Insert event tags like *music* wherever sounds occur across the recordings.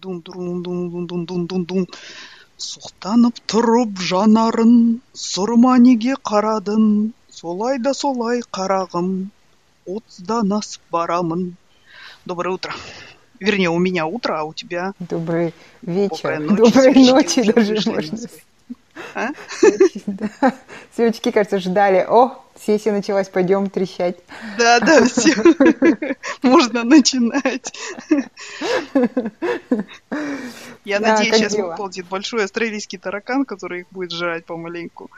дун дун дун дун дун дун дун дун. суқтанып тұрып жанарын сұрыма неге қарадың солай да солай қарағым отыздан асып барамын доброе утро вернее у меня утро а у тебя добрый вечер доброй ночи даже можно а? да. Кажется, ждали. О, сессия началась, пойдем трещать. Да, да, все. *laughs* Можно начинать. Я надеюсь, сейчас выползет большой австралийский таракан, который их будет жрать помаленьку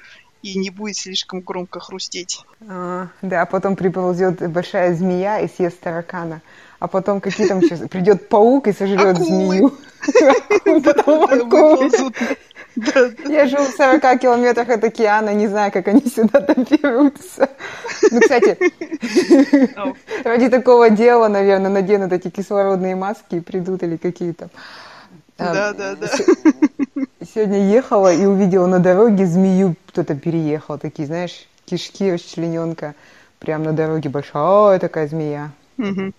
и не будет слишком громко хрустеть. А, да, а потом приползет большая змея и съест таракана. А потом какие там сейчас придет паук и сожрет змею. *laughs* *laughs* Потом акулы. Я живу в 40 километрах от океана, не знаю, как они сюда доберутся. Ну, кстати, ради такого дела, наверное, наденут эти кислородные маски и придут или какие-то. Да, да, да. Сегодня ехала и увидела на дороге змею, кто-то переехал, такие, знаешь, кишки расчлененка, прям на дороге большая такая змея. Угу.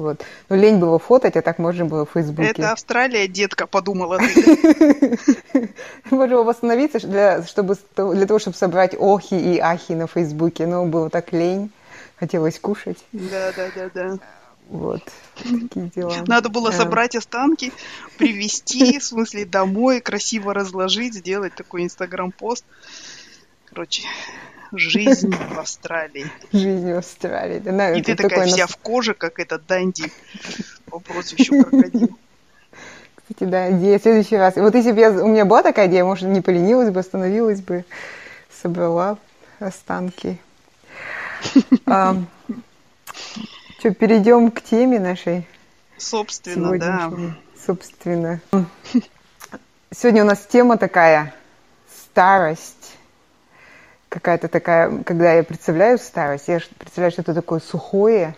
Вот. Ну, лень было фотать, а так можно было в Фейсбуке. Это Австралия, детка, подумала *laughs* Можно было восстановиться для, чтобы, для того, чтобы собрать охи и ахи на Фейсбуке, но было так лень, хотелось кушать. Да, да, да, да. Вот, такие дела. Надо было собрать останки, привезти, *laughs* в смысле, домой, красиво разложить, сделать такой инстаграм-пост. Короче, Жизнь *laughs* в Австралии. Жизнь в Австралии. Да, И ты такая вся в коже, как этот Данди по прозвищу крокодил. *laughs* Кстати, да, идея в следующий раз. Вот если бы у меня была такая идея, может, не поленилась бы, остановилась бы, собрала останки. *laughs* а, что, перейдем к теме нашей? Собственно, да. Собственно. Сегодня у нас тема такая – старость какая-то такая, когда я представляю старость, я представляю что-то такое сухое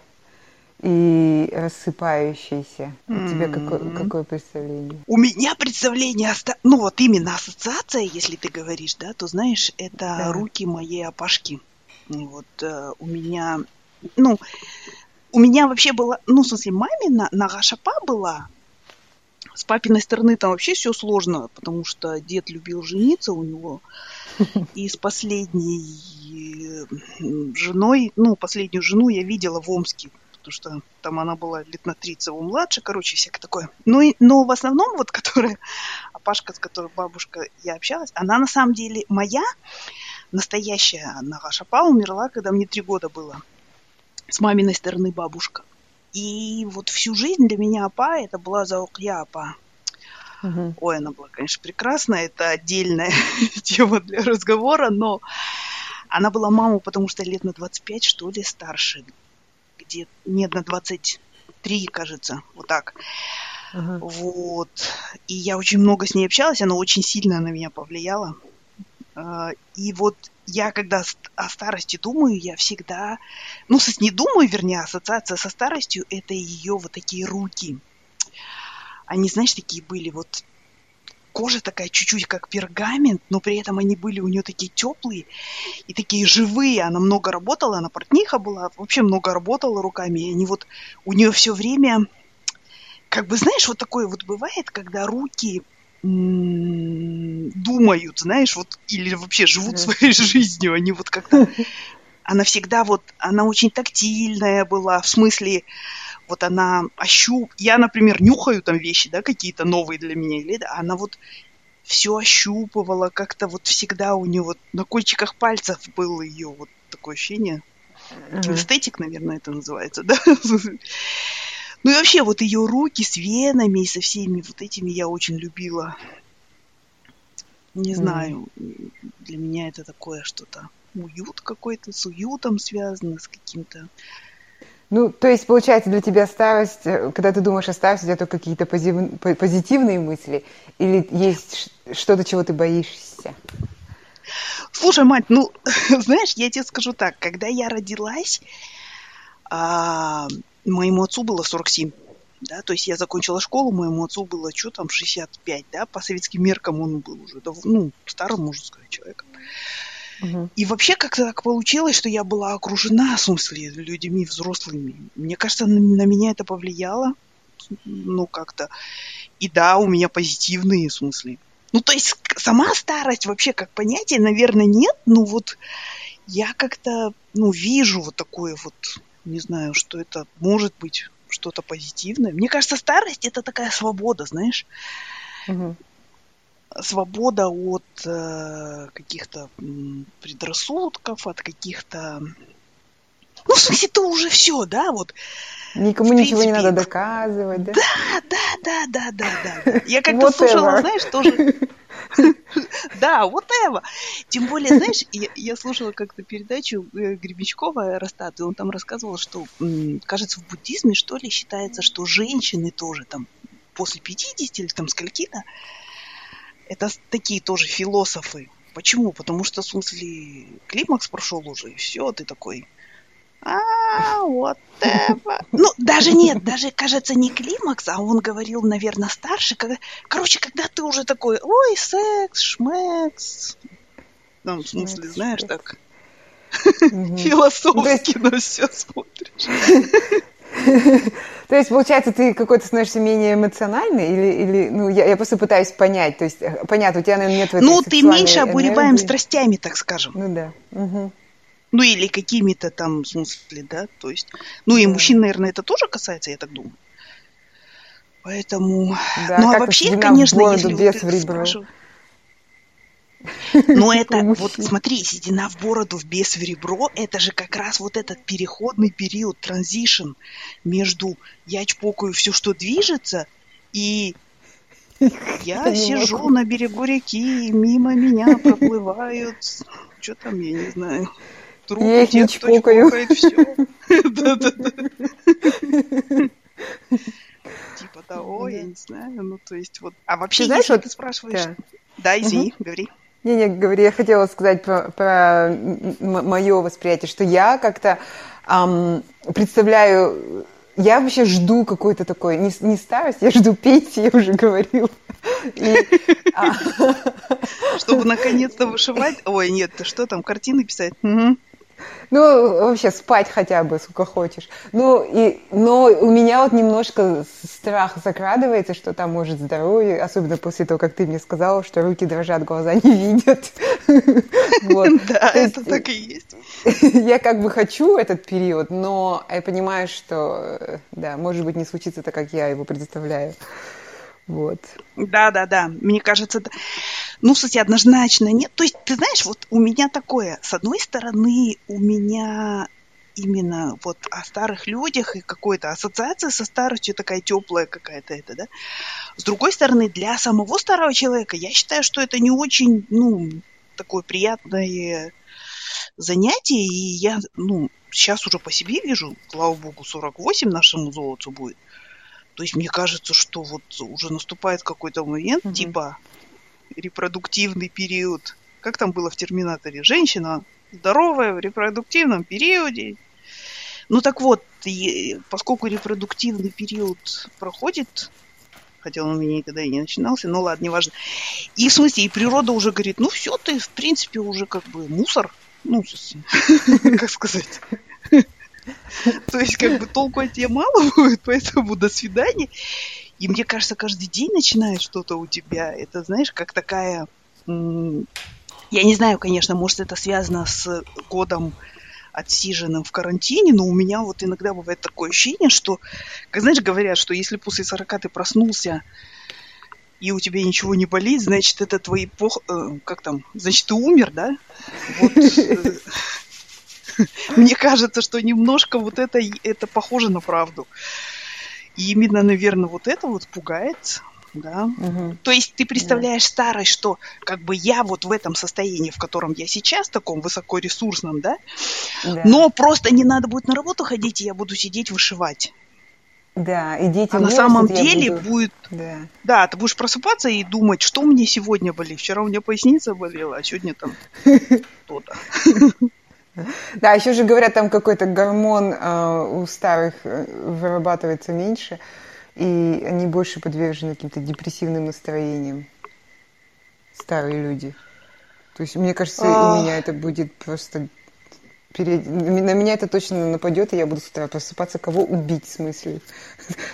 и рассыпающееся. У mm-hmm. тебя какое, какое представление? У меня представление, ну вот именно ассоциация, если ты говоришь, да, то знаешь, это да. руки моей опашки. Вот э, у меня, ну, у меня вообще была, ну, в смысле, мамина нога шапа была, с папиной стороны там вообще все сложно, потому что дед любил жениться, у него *laughs* и с последней э, женой, ну, последнюю жену я видела в Омске, потому что там она была лет на 30 его младше, короче, всякое такое. Ну, и, но в основном вот, которая, Пашка, с которой бабушка я общалась, она на самом деле моя, настоящая Нагаша Па умерла, когда мне три года было. С маминой стороны бабушка. И вот всю жизнь для меня Апа это была Заукья Апа. Угу. Ой, она была, конечно, прекрасная. Это отдельная *laughs* тема для разговора, но она была маму, потому что лет на 25, что ли, старше. Где нет, на 23, кажется, вот так. Uh-huh. Вот. И я очень много с ней общалась, она очень сильно на меня повлияла. А, и вот я, когда о старости думаю, я всегда... Ну, не думаю, вернее, ассоциация со старостью – это ее вот такие руки – они, знаешь, такие были вот кожа такая чуть-чуть как пергамент, но при этом они были у нее такие теплые и такие живые. Она много работала, она портниха была, вообще много работала руками. И они вот у нее все время, как бы, знаешь, вот такое вот бывает, когда руки думают, знаешь, вот, или вообще живут своей *laughs* жизнью, они вот как-то... *laughs* Она всегда вот, она очень тактильная была, в смысле, вот она ощуп... Я, например, нюхаю там вещи, да, какие-то новые для меня, или да, она вот все ощупывала, как-то вот всегда у нее вот на кончиках пальцев было ее вот такое ощущение. Кинестетик, наверное, это называется, *laughs* да? Ну и вообще вот ее руки с венами и со всеми вот этими я очень любила. Не знаю, для меня это такое что-то уют какой-то, с уютом связано, с каким-то ну, то есть, получается, для тебя старость, э, когда ты думаешь о старости, это какие-то позитивные мысли? Или есть что-то, чего ты боишься? Слушай, мать, ну, *laughs* знаешь, я тебе скажу так, когда я родилась, а, моему отцу было 47, да, то есть я закончила школу, моему отцу было, что там, 65, да, по советским меркам он был уже, ну, старым, можно сказать, человеком. И вообще как-то так получилось, что я была окружена, в смысле, людьми взрослыми. Мне кажется, на, на меня это повлияло, ну, как-то. И да, у меня позитивные смыслы. Ну, то есть сама старость вообще как понятие, наверное, нет, но вот я как-то, ну, вижу вот такое вот, не знаю, что это может быть что-то позитивное. Мне кажется, старость это такая свобода, знаешь. Угу. Свобода от э, каких-то предрассудков, от каких-то... Ну, в смысле, ты уже все, да, вот Никому принципе, ничего не надо доказывать, да? Да, да, да, да, да, да. Я как-то слушала, знаешь, тоже... *laughs* *laughs* Да, вот это. Тем более, знаешь, я, я слушала как-то передачу э, Гребенщикова Аэростат, и он там рассказывал, что, кажется, в буддизме, что ли, считается, что женщины тоже там после 50 или там скольки-то, это такие тоже философы. Почему? Потому что, в смысле, климакс прошел уже, и все, ты такой, а, вот это. Ну, даже нет, даже, кажется, не климакс, а он говорил, наверное, старше. Когда... Короче, когда ты уже такой, ой, секс, шмекс. Ну, в смысле, знаешь, так *laughs* философски на все смотришь. *laughs* То есть, получается, ты какой-то становишься менее эмоциональный? Или, или ну, я, я просто пытаюсь понять. То есть, э, понятно, у тебя, наверное, нет Ну, ты меньше обуреваем страстями, так скажем. Ну да. Угу. Ну или какими-то там, в смысле, да, то есть... Ну и мужчин, наверное, это тоже касается, я так думаю. Поэтому... Да, ну а вообще, конечно, если без вот спрашиваешь... *laughs* Но это, вот смотри, седина в бороду, в без в ребро, это же как раз вот этот переходный период, транзишн между я чпокаю все, что движется, и я *laughs* сижу на берегу реки, мимо меня проплывают, что там, я не знаю, трубы, я их не чпокаю. *laughs* Типа того, я не знаю, ну то есть вот. А вообще, если ты спрашиваешь... Да, извини, говори. Не-не, говори, я хотела сказать про, про мое восприятие, что я как-то эм, представляю, я вообще жду какой-то такой, не, не старость, я жду пенсии, я уже говорила. А... Чтобы *laughs* наконец-то вышивать. Ой, нет, ты что там, картины писать? Ну, вообще спать хотя бы, сколько хочешь. Ну, и, но у меня вот немножко страх закрадывается, что там может здоровье, особенно после того, как ты мне сказала, что руки дрожат, глаза не видят. *laughs* Да, это так и есть. *laughs* Я как бы хочу этот период, но я понимаю, что, да, может быть, не случится так, как я его представляю. Вот. Да, да, да. Мне кажется, ну, кстати, однозначно нет. То есть, ты знаешь, вот у меня такое, с одной стороны, у меня именно вот о старых людях и какой-то ассоциация со старостью такая теплая какая-то это, да. С другой стороны, для самого старого человека я считаю, что это не очень, ну, такое приятное занятие, и я, ну, сейчас уже по себе вижу, слава богу, 48 нашему золоту будет. То есть мне кажется, что вот уже наступает какой-то момент, угу. типа репродуктивный период. Как там было в Терминаторе? Женщина здоровая в репродуктивном периоде. Ну так вот, поскольку репродуктивный период проходит, хотя он у меня никогда и не начинался, но ладно, неважно. И в смысле, и природа уже говорит, ну все, ты в принципе уже как бы мусор. Ну, *laughs* как сказать. *laughs* То есть, как бы толку от тебя мало *laughs* будет, поэтому до свидания. И мне кажется, каждый день начинает что-то у тебя. Это, знаешь, как такая... Я не знаю, конечно, может, это связано с годом отсиженным в карантине, но у меня вот иногда бывает такое ощущение, что, как знаешь, говорят, что если после 40 ты проснулся и у тебя ничего не болит, значит, это твои пох... Э, как там, значит, ты умер, да? Э, *laughs* Мне кажется, что немножко вот это, это похоже на правду. И именно, наверное, вот это вот пугает. Да. Угу. То есть ты представляешь да. старость, что как бы я вот в этом состоянии, в котором я сейчас, таком высокоресурсном, да, да. но просто не надо будет на работу ходить, и я буду сидеть вышивать. Да, и дети А на самом деле буду... будет... Да. да, ты будешь просыпаться и думать, что мне сегодня болит. Вчера у меня поясница болела, а сегодня там *laughs* то-то. Да, еще же говорят, там какой-то гормон э, у старых э, вырабатывается меньше, и они больше подвержены каким-то депрессивным настроениям. Старые люди. То есть, мне кажется, а... у меня это будет просто перед... на меня это точно нападет, и я буду с утра просыпаться, кого убить, в смысле.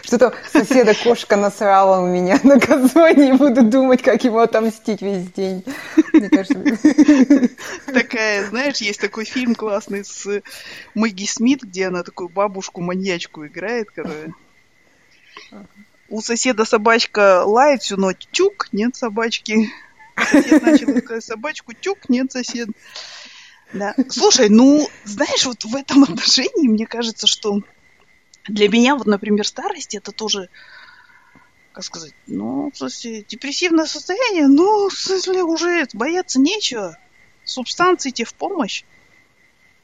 Что-то соседа кошка насрала у меня на газоне, и буду думать, как ему отомстить весь день. Такая, знаешь, есть такой фильм классный с Мэгги Смит, где она такую бабушку-маньячку играет, которая... У соседа собачка лает всю ночь, тюк, нет собачки. Сосед начал искать собачку, тюк, нет сосед. Да. Слушай, ну, знаешь, вот в этом отношении мне кажется, что для меня, вот, например, старость это тоже, как сказать, ну, в смысле, депрессивное состояние, ну, в смысле, уже бояться нечего. Субстанции тебе в помощь.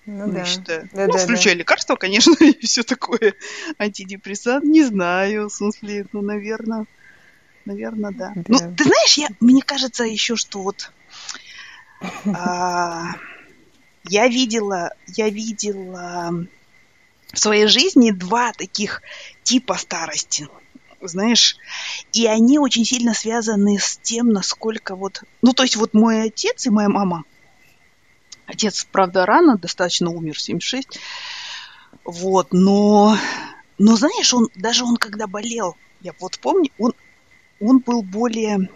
Ну, да. считаю. Да, ну, да, включая да. лекарства, конечно, *laughs* и все такое. Антидепрессант, не знаю, в смысле, ну, наверное, наверное, да. да. Ну, ты знаешь, я, мне кажется еще, что вот а, я видела, я видела в своей жизни два таких типа старости, знаешь, и они очень сильно связаны с тем, насколько вот, ну, то есть вот мой отец и моя мама, отец, правда, рано достаточно умер, 76, вот, но, но знаешь, он, даже он когда болел, я вот помню, он, он был более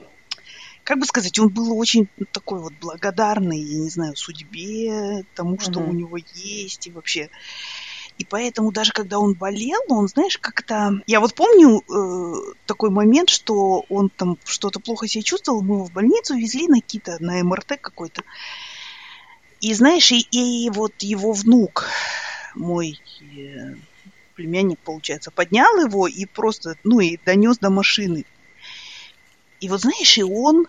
как бы сказать, он был очень такой вот благодарный, я не знаю, судьбе, тому, что uh-huh. у него есть и вообще. И поэтому даже когда он болел, он, знаешь, как-то... Я вот помню э, такой момент, что он там что-то плохо себя чувствовал, мы его в больницу везли на какие-то, на МРТ какой-то. И знаешь, и, и вот его внук, мой э, племянник, получается, поднял его и просто, ну, и донес до машины. И вот знаешь, и он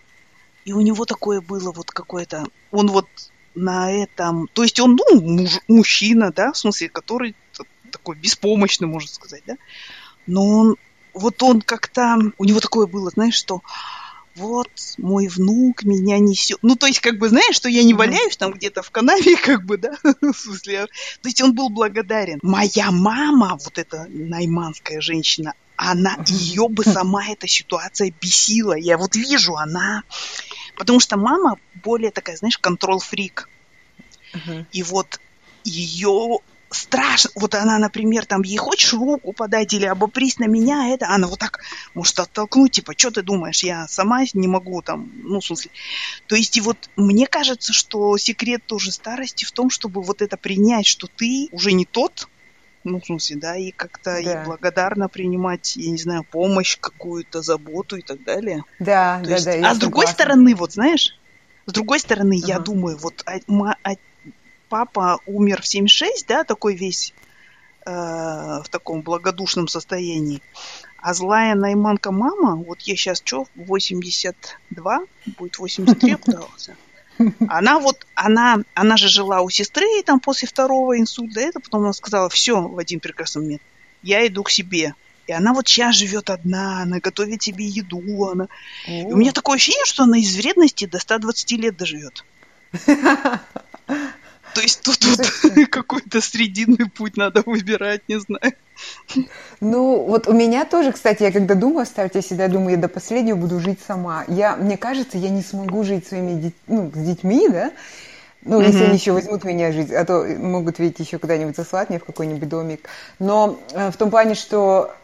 и у него такое было вот какое-то... Он вот на этом... То есть он, ну, муж, мужчина, да, в смысле, который такой беспомощный, можно сказать, да. Но он... Вот он как-то... У него такое было, знаешь, что вот мой внук меня несет. Ну, то есть, как бы, знаешь, что я не валяюсь там где-то в канаве, *laughs* как бы, да, *laughs* в смысле. То есть он был благодарен. Моя мама, вот эта найманская женщина, она, ее бы сама эта ситуация бесила. Я вот вижу, она Потому что мама более такая, знаешь, контрол-фрик. Uh-huh. И вот ее страшно. Вот она, например, там, ей хочешь руку подать или обопрись на меня, это, она вот так может оттолкнуть, типа, что ты думаешь, я сама не могу там, ну, в смысле. То есть, и вот мне кажется, что секрет тоже старости в том, чтобы вот это принять, что ты уже не тот, ну, в смысле, да, и как-то да. и благодарно принимать, я не знаю, помощь какую-то, заботу и так далее. Да, То да, есть, да. А с согласна. другой стороны, вот знаешь, с другой стороны, uh-huh. я думаю, вот а, а, папа умер в 76, да, такой весь э, в таком благодушном состоянии. А злая найманка мама, вот я сейчас что, 82, будет 83 *laughs* обдался. Она вот, она, она же жила у сестры и там после второго инсульта, это потом она сказала, все, в один прекрасный момент, я иду к себе. И она вот сейчас живет одна, она готовит себе еду, она... И у меня такое ощущение, что она из вредности до 120 лет доживет. *laughs* То есть тут вот *laughs* какой-то срединный путь надо выбирать, не знаю. Ну, вот у меня тоже, кстати, я когда думаю о старте, я всегда думаю, я до последнего буду жить сама. Я, мне кажется, я не смогу жить своими детьми, ну, с детьми, да, ну, mm-hmm. если они еще возьмут меня жить, а то могут ведь еще куда-нибудь заслать меня в какой-нибудь домик. Но э, в том плане, что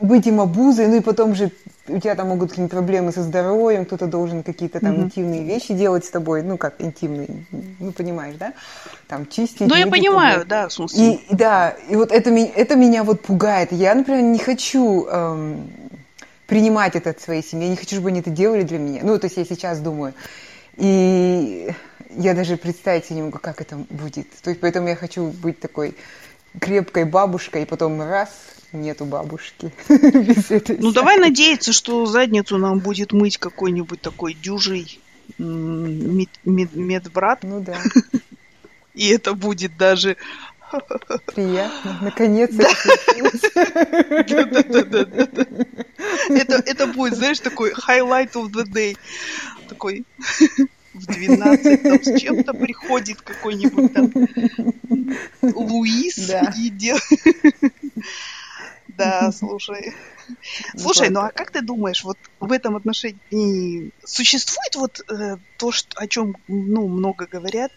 быть им обузой, ну и потом же у тебя там могут какие-нибудь проблемы со здоровьем, кто-то должен какие-то там mm-hmm. интимные вещи делать с тобой, ну как интимные, ну понимаешь, да? Там чистить. Ну я понимаю, тобой. да, в смысле. И да, и вот это, это меня вот пугает. Я, например, не хочу эм, принимать это от своей семьи, я не хочу, чтобы они это делали для меня. Ну, то есть я сейчас думаю. И я даже представить себе не могу, как это будет. То есть поэтому я хочу быть такой крепкой бабушкой, и потом раз нету бабушки. *laughs* Ну, давай надеяться, что задницу нам будет мыть какой-нибудь такой дюжий мед, мед, медбрат. Ну да. *laughs* И это будет даже *laughs* Приятно. Наконец-то это, это будет, знаешь, такой highlight of the day. Такой в 12 там с чем-то приходит какой-нибудь там Луис да. и делает да, слушай. *laughs* Слушай, ну а как ты думаешь, вот в этом отношении существует вот э, то, что, о чем ну, много говорят,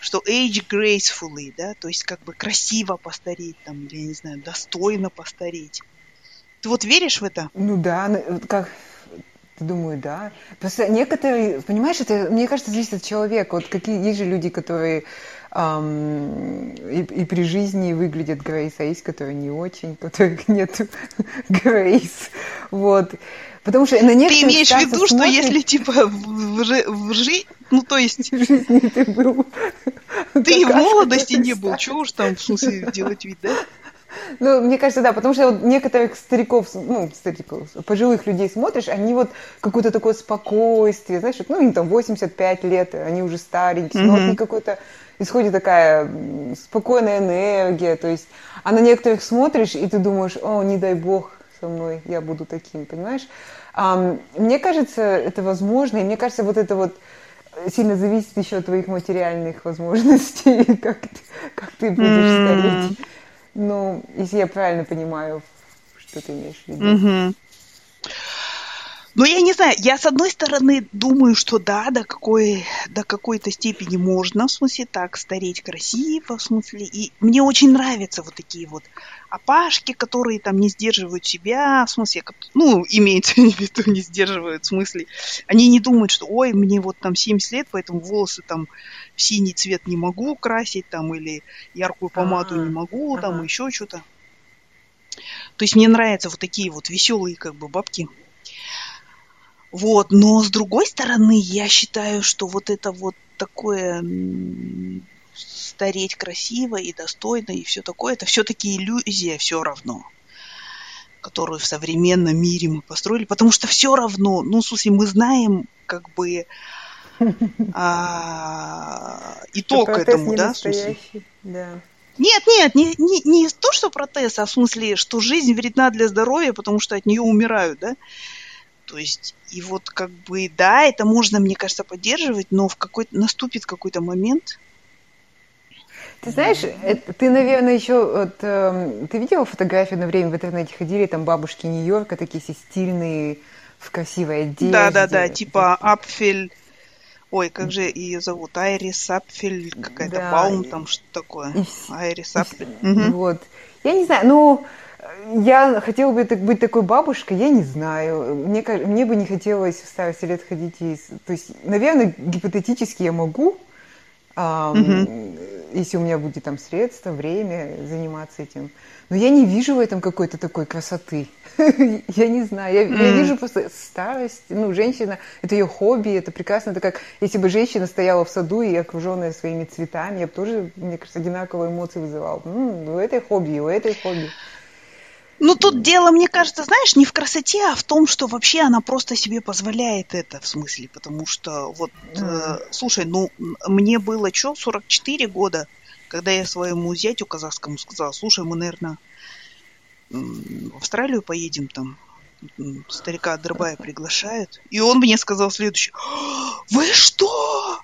что age gracefully, да, то есть как бы красиво постареть, там, или, я не знаю, достойно постареть. Ты вот веришь в это? Ну да, ну, как, Думаю, да. Просто некоторые, понимаешь, это, мне кажется, зависит от человека. Вот какие есть же люди, которые и, и при жизни выглядят грейс, а есть, которые не очень, *laughs* которых нет *laughs* грейс. Вот. Потому что на Ты имеешь в виду, смотрит... что если типа в, в, в жизни, ну то есть... *laughs* В жизни ты был... Ты в молодости не был, чего уж там, в смысле, делать вид, да? Ну, мне кажется, да, потому что вот некоторых стариков, ну, стариков, пожилых людей смотришь, они вот какое-то такое спокойствие, знаешь, ну, им там 85 лет, они уже старенькие, mm-hmm. но вот какой-то исходит такая спокойная энергия, то есть, а на некоторых смотришь, и ты думаешь, о, не дай бог со мной, я буду таким, понимаешь? А, мне кажется, это возможно, и мне кажется, вот это вот сильно зависит еще от твоих материальных возможностей, *laughs* как, как ты будешь mm-hmm. стареть. Ну, если я правильно понимаю, что ты имеешь в виду. Угу. Ну, я не знаю, я с одной стороны думаю, что да, до, какой, до какой-то степени можно, в смысле, так, стареть красиво, в смысле, и мне очень нравятся вот такие вот опашки, которые там не сдерживают себя, в смысле, ну, имеется *laughs* в виду, не сдерживают, в смысле, они не думают, что, ой, мне вот там 70 лет, поэтому волосы там синий цвет не могу красить, там, или яркую помаду А-а-а. не могу, там, ага. еще что-то. То есть мне нравятся вот такие вот веселые, как бы, бабки. Вот, но с другой стороны, я считаю, что вот это вот такое стареть красиво и достойно и все такое, это все-таки иллюзия все равно, которую в современном мире мы построили, потому что все равно, ну, в смысле, мы знаем как бы *laughs* а, итог этому, да, в смысле. Да. Нет, нет, не, не, не то, что протез, а в смысле, что жизнь вредна для здоровья, потому что от нее умирают, да. То есть, и вот как бы, да, это можно, мне кажется, поддерживать, но в какой-то наступит какой-то момент. Ты знаешь, это, ты, наверное, еще вот, э, ты видела фотографии на время в интернете ходили там бабушки Нью-Йорка такие все стильные в красивой одежде. Да, да, да, типа Апфель. Ой, как же ее зовут? Айрис Апфель, какая-то да. Баум, там что такое? Айрис Апфель. Вот. Я не знаю, ну, я хотела бы быть такой бабушкой, я не знаю. Мне, мне бы не хотелось в старости лет ходить из... То есть, наверное, гипотетически я могу, угу. если у меня будет там средства, время заниматься этим. Но я не вижу в этом какой-то такой красоты. *laughs* я не знаю. Я, mm. я вижу просто старость. Ну, женщина, это ее хобби, это прекрасно. Это как, если бы женщина стояла в саду и окруженная своими цветами, я бы тоже, мне кажется, одинаковые эмоции вызывал. Ну, у этой хобби, у этой хобби. Ну, тут дело, мне кажется, знаешь, не в красоте, а в том, что вообще она просто себе позволяет это, в смысле, потому что вот, э, слушай, ну, мне было что, 44 года, когда я своему зятю казахскому сказала, слушай, мы, наверное, в Австралию поедем там, старика Дербая приглашают. И он мне сказал следующее. Вы что?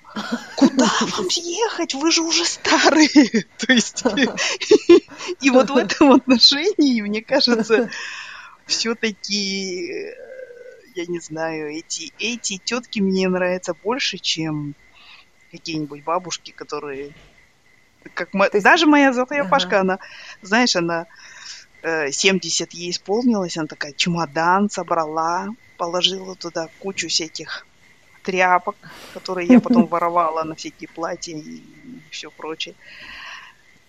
Куда вам ехать? Вы же уже старые. *laughs* То есть, *laughs* и вот в этом отношении, мне кажется, все-таки, я не знаю, эти, эти тетки мне нравятся больше, чем какие-нибудь бабушки, которые... Как, даже моя золотая ага. Пашка, она, знаешь, она 70 э, ей исполнилось, она такая чемодан собрала, положила туда кучу всяких тряпок, которые я потом воровала на всякие платья и все прочее.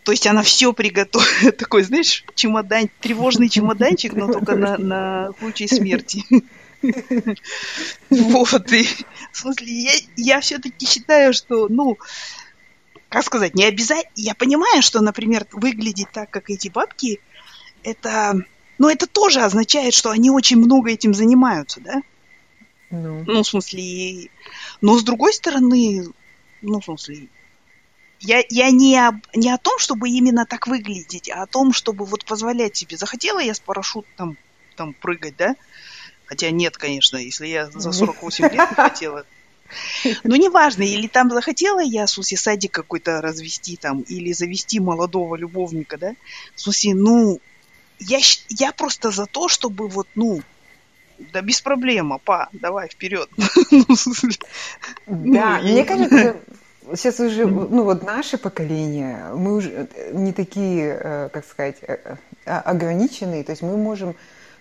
То есть она все приготовила. *laughs* Такой, знаешь, чемодан, тревожный чемоданчик, но только на, на случай смерти. *laughs* Вот, и в смысле, я, я все-таки считаю, что, ну, как сказать, не обязательно. Я понимаю, что, например, выглядеть так, как эти бабки – это, ну, это тоже означает, что они очень много этим занимаются, да? Ну, ну в смысле, но с другой стороны, ну, в смысле, я, я не, об, не о том, чтобы именно так выглядеть, а о том, чтобы вот позволять себе. Захотела я с парашютом там, прыгать, да? Хотя нет, конечно, если я за 48 лет не хотела. Ну, неважно, или там захотела я, в смысле, садик какой-то развести там, или завести молодого любовника, да? В смысле, ну, я, я просто за то, чтобы вот, ну, да без проблем, па, давай вперед. Да, ну, мне кажется, сейчас уже, ну вот наше поколение, мы уже не такие, э, как сказать, э, э, ограниченные, то есть мы можем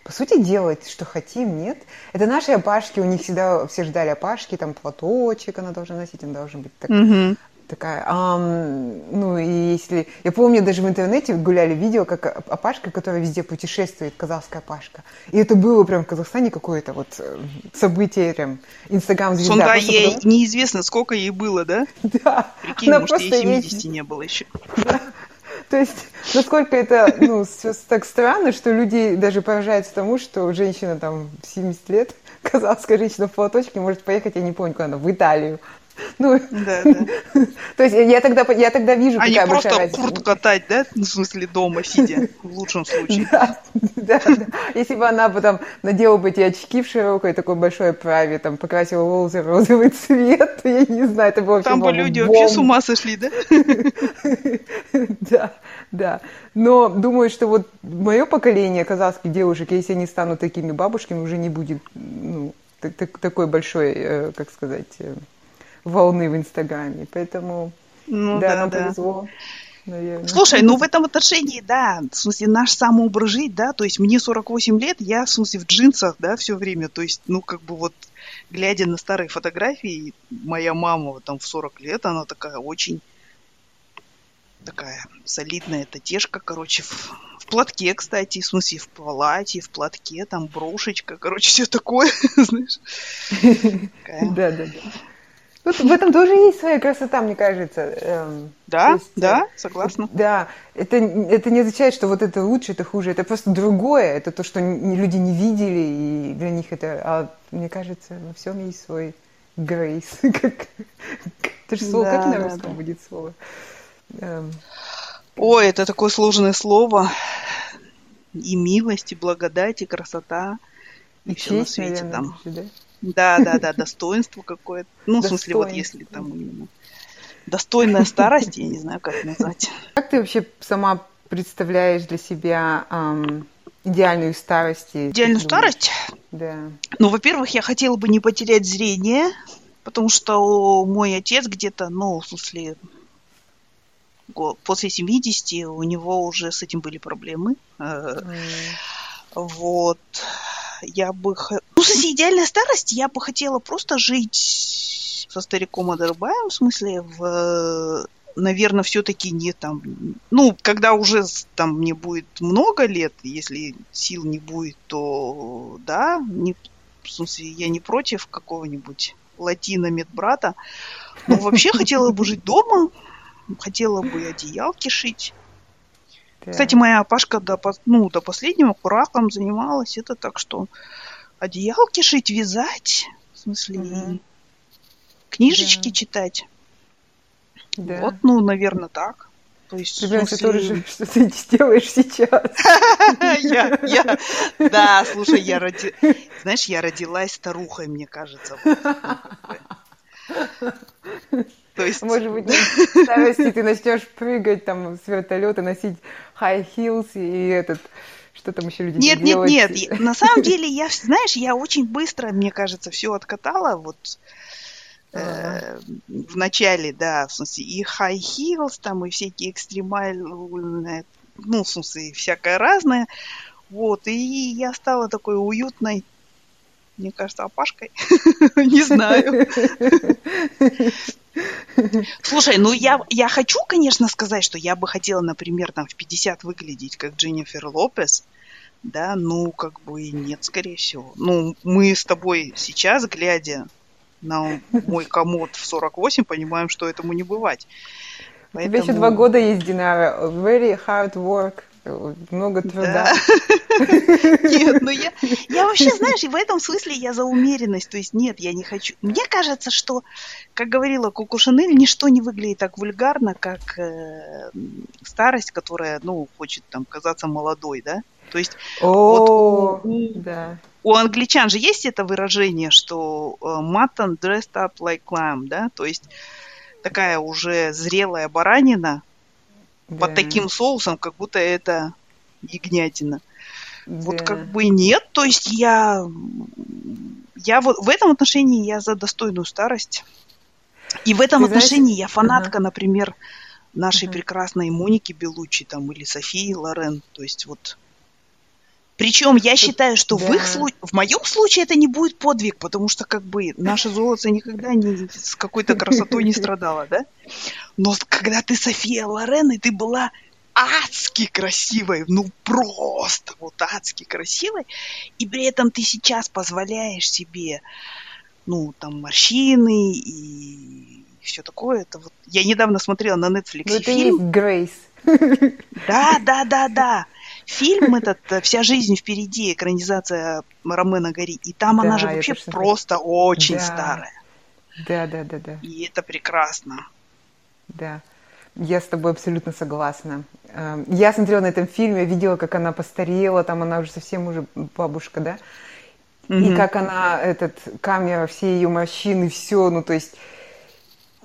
по сути, делать, что хотим, нет. Это наши опашки, у них всегда все ждали опашки, там платочек она должна носить, он должен быть так, угу такая. А, ну, и если... Я помню, даже в интернете гуляли видео, как Апашка, которая везде путешествует, казахская Апашка. И это было прям в Казахстане какое-то вот э, событие, прям, инстаграм-звезда. Сонда ей потому... неизвестно, сколько ей было, да? *laughs* Да. Прикинь, Она может, ей 70 есть... не было еще. *laughs* Да. То есть, насколько это, ну, *laughs* так странно, что люди даже поражаются тому, что женщина там 70 лет, казахская женщина в платочке может поехать, я не помню, куда она, в Италию. Ну, да, да. *laughs* То есть я тогда, я тогда вижу, а какая не просто разница. курт катать, да? Ну, в смысле дома сидя, в лучшем случае. Да, да, да. Если бы она потом надела бы эти очки в широкой такой большой оправе, там, покрасила волосы в розовый цвет, *laughs* я не знаю, это было Там бы люди вообще с ума сошли, да? *laughs* Да, да. Но думаю, что вот мое поколение казахских девушек, если они станут такими бабушками, уже не будет ну, такой большой, э, как сказать, э, волны в Инстаграме. Поэтому, ну, да, да, нам да. повезло. Наверное. Слушай, ну в этом отношении, да, в смысле, наш самообраз жить, да, то есть мне 48 лет, я, в смысле, в джинсах, да, все время, то есть, ну, как бы вот, глядя на старые фотографии, моя мама там в 40 лет, она такая очень такая солидная татешка, короче, в, в платке, кстати, в смысле, в платье, в платке, там брошечка, короче, все такое, *laughs* знаешь. *laughs* Да, да, да. Вот в этом тоже есть своя красота, мне кажется. Эм, да, есть, да, э, согласна. Да, это, это не означает, что вот это лучше, это хуже, это просто другое, это то, что люди не видели, и для них это, а мне кажется, во всем есть свой грейс. *laughs* Как, это же слово, да, как на русском да, да. будет слово? Эм. Ой, это такое сложное слово. И милость, и благодать, и красота, и, и все честь, на свете наверное, там. Да? Да, да, да, достоинство какое-то. Ну, в смысле, вот если там именно достойная старость, я не знаю, как назвать. Как ты вообще сама представляешь для себя эм, идеальную старость? Идеальную старость? Да. Ну, во-первых, я хотела бы не потерять зрение, потому что мой отец где-то, ну, в смысле, после 70 у него уже с этим были проблемы. Mm. Вот я бы... Ну, кстати, идеальная старость, я бы хотела просто жить со стариком Адербаем, в смысле, в наверное, все-таки не там, ну, когда уже там мне будет много лет, если сил не будет, то да, не, в смысле, я не против какого-нибудь латино медбрата, но вообще хотела бы жить дома, хотела бы одеялки шить, да. Кстати, моя Пашка до, ну, до последнего курахом занималась. Это так что одеялки шить, вязать, в смысле, угу. книжечки да. читать. Да. Вот, ну, наверное, так. То есть, Ребята, смысле... тоже *laughs* что ты делаешь сейчас. *laughs* Да, слушай, я роди... Знаешь, я родилась старухой, мне кажется. То есть... Может быть, старости ты начнешь прыгать там с вертолета, носить high heels и этот что там еще люди Нет, нет, нет. нет. На самом деле, я, знаешь, я очень быстро, мне кажется, все откатала. Вот э, в начале, да, в смысле, и high heels, там, и всякие экстремальные, ну, в смысле, всякое разное. Вот, и я стала такой уютной, мне кажется, опашкой. *laughs* Не знаю. Слушай, ну я, я хочу, конечно, сказать, что я бы хотела, например, там в 50 выглядеть как Дженнифер Лопес, да, ну, как бы нет, скорее всего. Ну, мы с тобой сейчас, глядя на мой комод в 48, понимаем, что этому не бывать. Поэтому... У тебя еще два года есть, Динара. Very hard work много труда. *laughs* Нет, ну я, я вообще, знаешь, в этом смысле я за умеренность. То есть нет, я не хочу. Мне кажется, что, как говорила Коко Шанель, ничто не выглядит так вульгарно, как э, старость, которая, ну, хочет там казаться молодой, да? То есть О, вот у, да. у англичан же есть это выражение, что uh, mutton dressed up like lamb, да? То есть такая уже зрелая баранина, да. под таким соусом, как будто это ягнятина. Да. Вот как бы нет, то есть я, я вот в этом отношении я за достойную старость. И в этом Ты отношении знаешь... я фанатка, ага. например, нашей ага. прекрасной Моники Белучи там или Софии Лорен. То есть вот причем я считаю, что да. в их случае, в моем случае это не будет подвиг, потому что как бы наше золото никогда не с какой-то красотой не страдало, да? Но когда ты София Лорен, и ты была адски красивой, ну просто вот адски красивой, и при этом ты сейчас позволяешь себе, ну, там, морщины и все такое. Это вот... Я недавно смотрела на Netflix ну, это фильм. Грейс. Да, да, да, да. Фильм этот «Вся жизнь впереди», экранизация Ромена Гори. И там да, она же вообще просто очень да. старая. Да, да, да, да. И это прекрасно. Да. Я с тобой абсолютно согласна. Эм, я смотрела на этом фильме, видела, как она постарела, там она уже совсем уже бабушка, да? Mm-hmm. И как она, этот, камера, все ее морщины, все, ну, то есть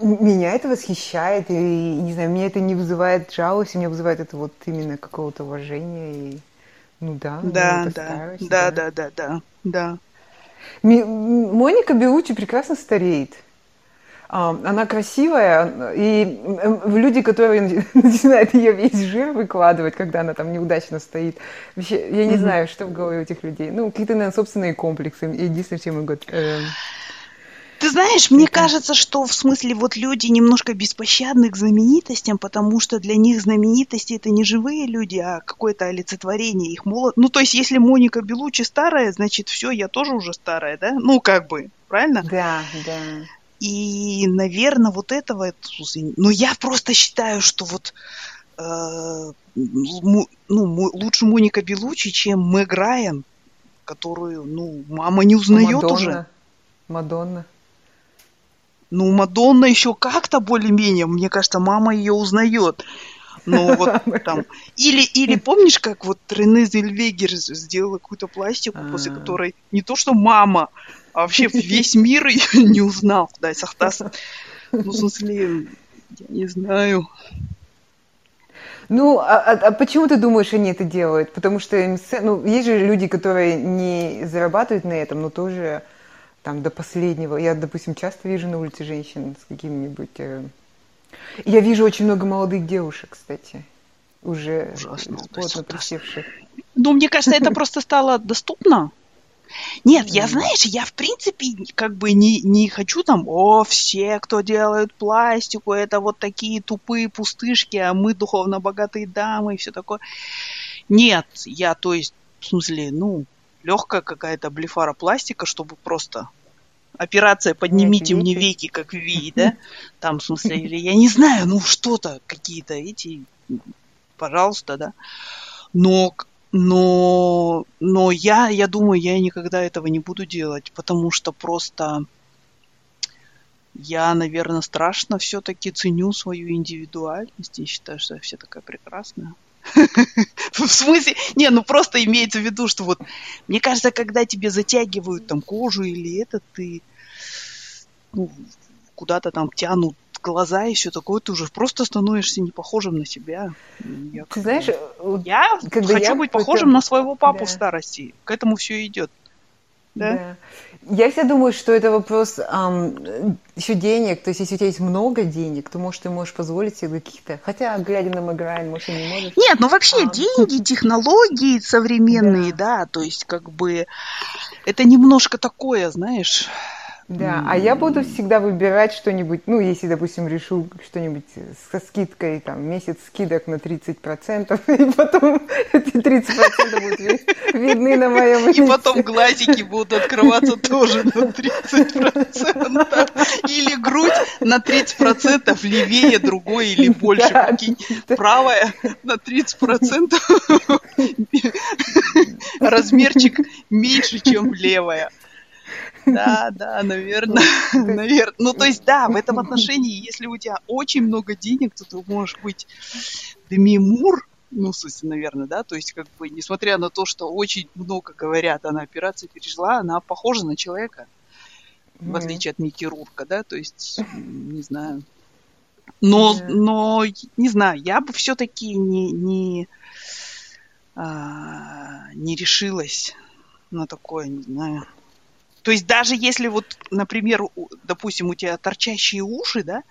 меня это восхищает, и, не знаю, меня это не вызывает жалости, меня вызывает это вот именно какого-то уважения, и, ну да, да, ну, да, старость, да, да, да, да, да. Моника Белучи прекрасно стареет. А, она красивая, и люди, которые *laughs* начинают ее весь жир выкладывать, когда она там неудачно стоит, вообще, я не mm-hmm. знаю, что в голове у этих людей. Ну, какие-то, наверное, собственные комплексы. Единственное, чем могут э, ты знаешь, мне кажется, что в смысле вот люди немножко беспощадны к знаменитостям, потому что для них знаменитости это не живые люди, а какое-то олицетворение их молод. Ну, то есть, если Моника Белучи старая, значит, все, я тоже уже старая, да? Ну, как бы, правильно? Да, да. И, наверное, вот этого... Но я просто считаю, что вот э, ну, лучше Моника Белучи, чем Мэг Райан, которую, ну, мама не узнает Мадонна. уже. Мадонна. Ну, Мадонна еще как-то более-менее, мне кажется, мама ее узнает. Ну, *laughs* вот там. Или, или помнишь, как вот Рене Зельвегер сделала какую-то пластику, после а. которой не то что мама, а вообще весь мир ее *laughs* не узнал. Да, Сахтас. Ну, в смысле, я не знаю. Ну, а, а, а почему ты думаешь, они это делают? Потому что ну, есть же люди, которые не зарабатывают на этом, но тоже там до последнего. Я, допустим, часто вижу на улице женщин с какими-нибудь... Э... Я вижу очень много молодых девушек, кстати, уже Ужасно, плотно присевших. Ну, мне кажется, это просто стало доступно. Нет, я, знаешь, я в принципе как бы не, не хочу там, о, все, кто делают пластику, это вот такие тупые пустышки, а мы духовно богатые дамы и все такое. Нет, я, то есть, в смысле, ну, легкая какая-то блефара пластика, чтобы просто операция «Поднимите мне веки, как Ви», да? Там, в смысле, или я не знаю, ну что-то, какие-то эти, пожалуйста, да? Но, но, но я, я думаю, я никогда этого не буду делать, потому что просто я, наверное, страшно все-таки ценю свою индивидуальность и считаю, что я вся такая прекрасная. *laughs* В смысле? Не, ну просто имеется в виду, что вот, мне кажется, когда тебе затягивают там кожу или это, ты ну, куда-то там тянут глаза и все такое, ты уже просто становишься не похожим на себя. Я, ты знаешь, я когда хочу я быть похожим на своего папу да. в старости. К этому все идет. Да? да. Я всегда думаю, что это вопрос эм, еще денег. То есть, если у тебя есть много денег, то, может, ты можешь позволить себе каких-то... Хотя, глядя на Мэграйн, может, и не можешь. Нет, ну вообще а. деньги, технологии современные, да. да, то есть, как бы, это немножко такое, знаешь... Да, а я буду всегда выбирать что-нибудь, ну, если, допустим, решу что-нибудь со скидкой, там, месяц скидок на 30%, *laughs* и потом эти 30% будут видны на моем И потом глазики будут открываться *laughs* тоже на 30%. Или грудь на 30% левее другой или больше. Правая на 30%. *laughs* Размерчик меньше, чем левая. Да, да, наверное, *laughs* наверное. Ну, то есть, да, в *laughs* этом отношении, если у тебя очень много денег, то ты можешь быть Деми Мур, ну, в смысле, наверное, да, то есть, как бы, несмотря на то, что очень много говорят, она операцию пережила, она похожа на человека, в отличие от Микки Рурка, да, то есть, не знаю. Но, но, не знаю, я бы все-таки не, не, а, не решилась на такое, не знаю То есть даже если вот, например, допустим, у тебя торчащие уши, да,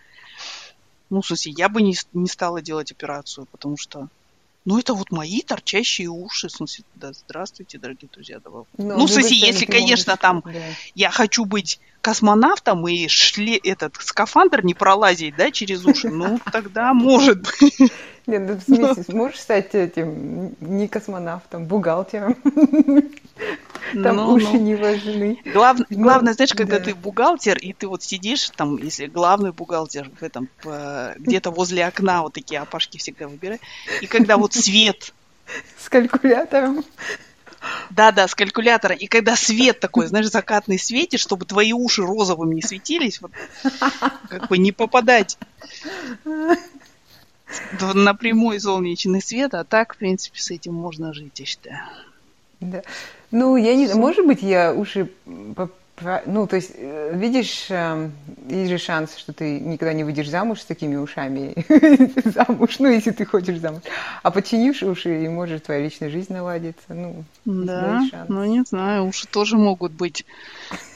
ну, в смысле, я бы не, не стала делать операцию, потому что ну, это вот мои торчащие уши. В смысле, да, здравствуйте, дорогие друзья. Да, ну, ну в смысле, если, конечно, там да. я хочу быть космонавтом и шле, этот скафандр не пролазить, да, через уши, ну, *laughs* тогда может быть. Нет, ну, в *laughs* смысле, можешь стать этим, не космонавтом, бухгалтером. Там ну, уши ну. не важны. Глав, ну, главное, знаешь, когда да. ты бухгалтер, и ты вот сидишь там, если главный бухгалтер в этом, где-то возле окна вот такие опашки всегда выбирай, и когда вот свет... *laughs* С калькулятором. Да-да, с калькулятора. И когда свет такой, знаешь, закатный светит, чтобы твои уши розовым не светились, вот, как бы не попадать на прямой солнечный свет, а так, в принципе, с этим можно жить, я считаю. Да. Ну, я не знаю, может быть, я уши ну, то есть, э, видишь, эм, есть же шанс, что ты никогда не выйдешь замуж с такими ушами. *laughs* замуж, ну, если ты хочешь замуж. А починишь уши, и может твоя личная жизнь наладится. Ну, да, ну, не знаю, уши тоже могут быть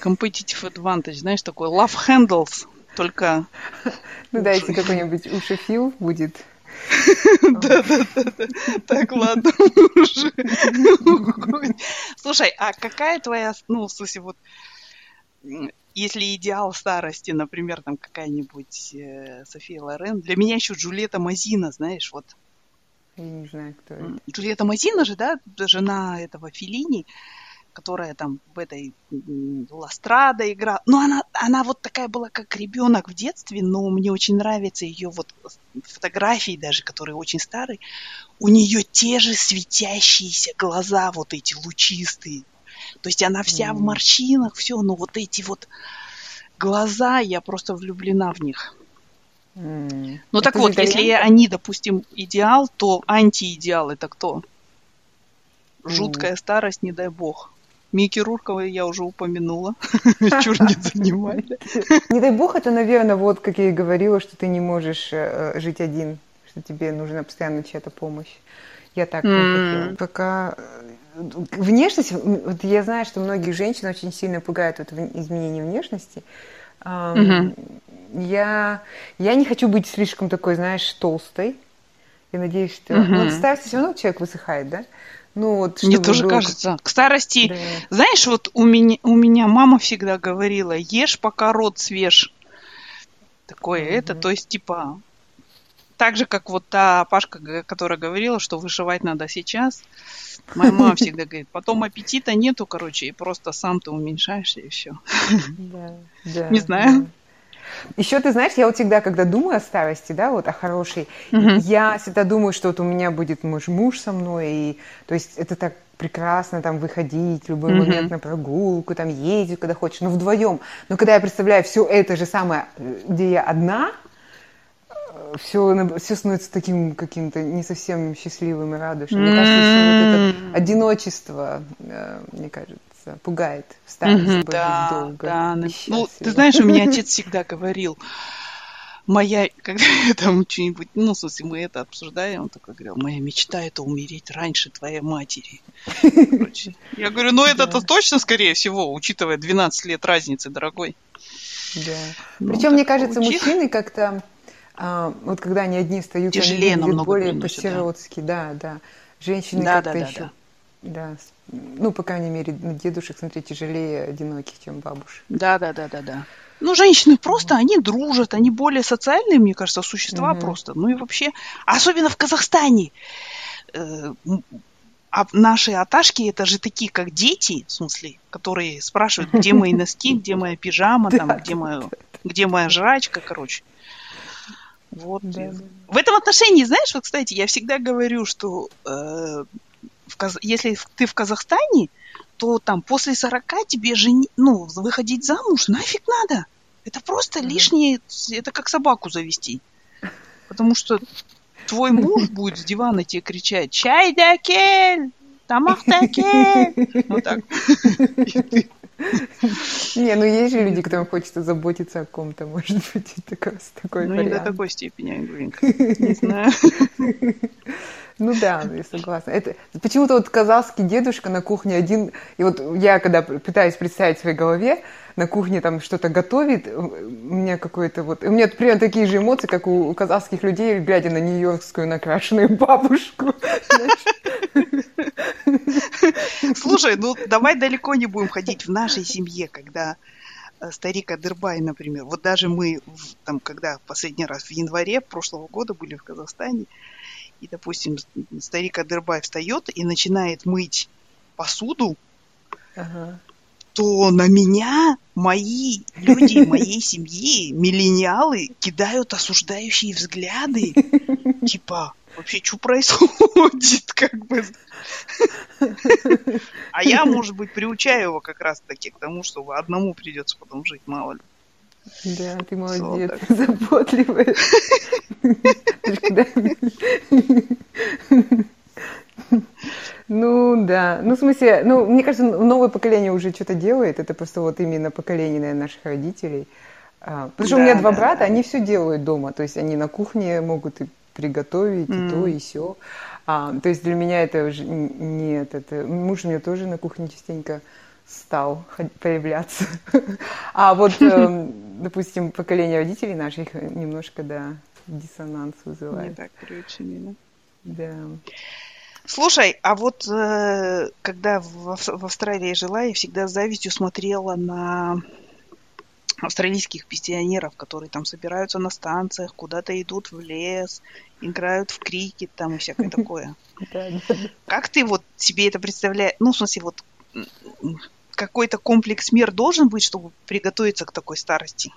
competitive advantage, знаешь, такой love handles, только... ну да, если какой-нибудь ушефил будет *laughs* да, да, да. Так, ладно, *laughs* уже. Слушай, а какая твоя, ну, в смысле, вот, если идеал старости, например, там какая-нибудь э, София Лорен, для меня еще Джульетта Мазина, знаешь, вот. Я не знаю, кто это. Джульетта Мазина же, да, жена этого Филини которая там в этой Ластрада играла. Но она, она вот такая была, как ребенок в детстве, но мне очень нравится ее вот фотографии даже, которые очень старые. У нее те же светящиеся глаза, вот эти лучистые. То есть она вся mm. в морщинах, все, но вот эти вот глаза, я просто влюблена в них. Mm. Ну это так вот, если они, допустим, идеал, то антиидеал это кто? Жуткая mm. старость, не дай бог. Микки Руркова я уже упомянула. *laughs* Чур не занимай. Не дай бог, это, наверное, вот, как я и говорила, что ты не можешь э, жить один, что тебе нужна постоянно чья-то помощь. Я так mm. Пока э, внешность, вот я знаю, что многих женщин очень сильно пугает вот изменение внешности. Mm-hmm. Я, я не хочу быть слишком такой, знаешь, толстой. Я надеюсь, что... Mm-hmm. Ну, старости все равно человек высыхает, да? Ну, вот, Мне тоже было... кажется. К старости, да. знаешь, вот у меня, у меня мама всегда говорила, ешь, пока рот свеж. Такое mm-hmm. это, то есть, типа, так же, как вот та Пашка, которая говорила, что выживать надо сейчас. Моя мама *laughs* всегда говорит, потом аппетита нету, короче, и просто сам ты уменьшаешься, и все. Да, *laughs* да, Не знаю. Да. Еще ты знаешь, я вот всегда, когда думаю о старости, да, вот о хорошей, mm-hmm. я всегда думаю, что вот у меня будет муж, муж со мной, и то есть это так прекрасно там выходить в любой mm-hmm. момент на прогулку, там ездить, когда хочешь, но вдвоем. Но когда я представляю все это же самое, где я одна, все, все становится таким каким-то не совсем счастливым и радужным. Mm-hmm. Мне кажется, что вот это одиночество, э, мне кажется, пугает старость mm-hmm, да, долго. Да, ну, ты знаешь, у меня *laughs* отец всегда говорил, моя, когда я там что-нибудь, ну, в смысле, мы это обсуждаем, он такой говорил, моя мечта это умереть раньше твоей матери. Короче, я говорю, ну это-то точно, скорее всего, учитывая 12 лет разницы, дорогой. Да. Ну, Причем, мне кажется, мужчины как-то, а, вот когда они одни встают, Тяжелее они намного более по-сиротски, да. да, да. Женщины да, как-то да, да, еще да да, ну, по крайней мере, дедушек, смотри, тяжелее одиноких, чем бабушек. Да, да, да, да, да. Ну, женщины просто, они дружат, они более социальные, мне кажется, существа угу. просто. Ну и вообще, особенно в Казахстане. Э, а наши аташки это же такие, как дети, в смысле, которые спрашивают, где мои носки, где моя пижама, *laughs* там, где, моя, где моя жрачка, короче. Вот. В этом отношении, знаешь, вот, кстати, я всегда говорю, что э, Каз... если ты в Казахстане, то там после 40 тебе же, ну, выходить замуж нафиг надо. Это просто лишнее, это как собаку завести. Потому что твой муж *laughs* будет с дивана тебе кричать «Чай да кель! Тамах да кель!» Вот так. *laughs* Не, ну есть же люди, которым хочется заботиться о ком-то, может быть, такой, такой Ну, не до такой степени, Айгулинка. *laughs* Не знаю. Ну да, я согласна. Это почему-то вот казахский дедушка на кухне один, и вот я когда пытаюсь представить в своей голове, на кухне там что-то готовит, у меня какой-то вот... У меня примерно такие же эмоции, как у казахских людей, глядя на нью-йоркскую накрашенную бабушку. Слушай, ну давай далеко не будем ходить в нашей семье, когда э, старик Адырбай, например, вот даже мы, там, когда последний раз в январе прошлого года были в Казахстане, и, допустим, старик Адырбай встает и начинает мыть посуду, ага. то на меня мои люди *laughs* моей семьи, миллениалы, кидают осуждающие взгляды. Типа, вообще, что происходит, *laughs* как бы. А я, может быть, приучаю его как раз-таки к тому, что одному придется потом жить, мало ли. Да, ты молодец, *laughs* заботливая. Ну, да. Ну, в смысле, ну, мне кажется, новое поколение уже что-то делает. Это просто вот именно поколение, наверное, наших родителей. А, потому что да, у меня два да, брата, да. они все делают дома. То есть они на кухне могут и приготовить, mm. и то, и все. А, то есть для меня это уже нет. Это муж у меня тоже на кухне частенько стал появляться. *laughs* А вот, эм, *laughs* допустим, поколение родителей наших немножко, да, диссонанс вызывает. Не так приучили, да? Да. Слушай, а вот э, когда в, в Австралии жила, я всегда с завистью смотрела на австралийских пенсионеров, которые там собираются на станциях, куда-то идут в лес, играют в крикет там и всякое *laughs* такое. Как ты вот себе это представляешь? Ну, в смысле, вот какой-то комплекс мер должен быть, чтобы приготовиться к такой старости?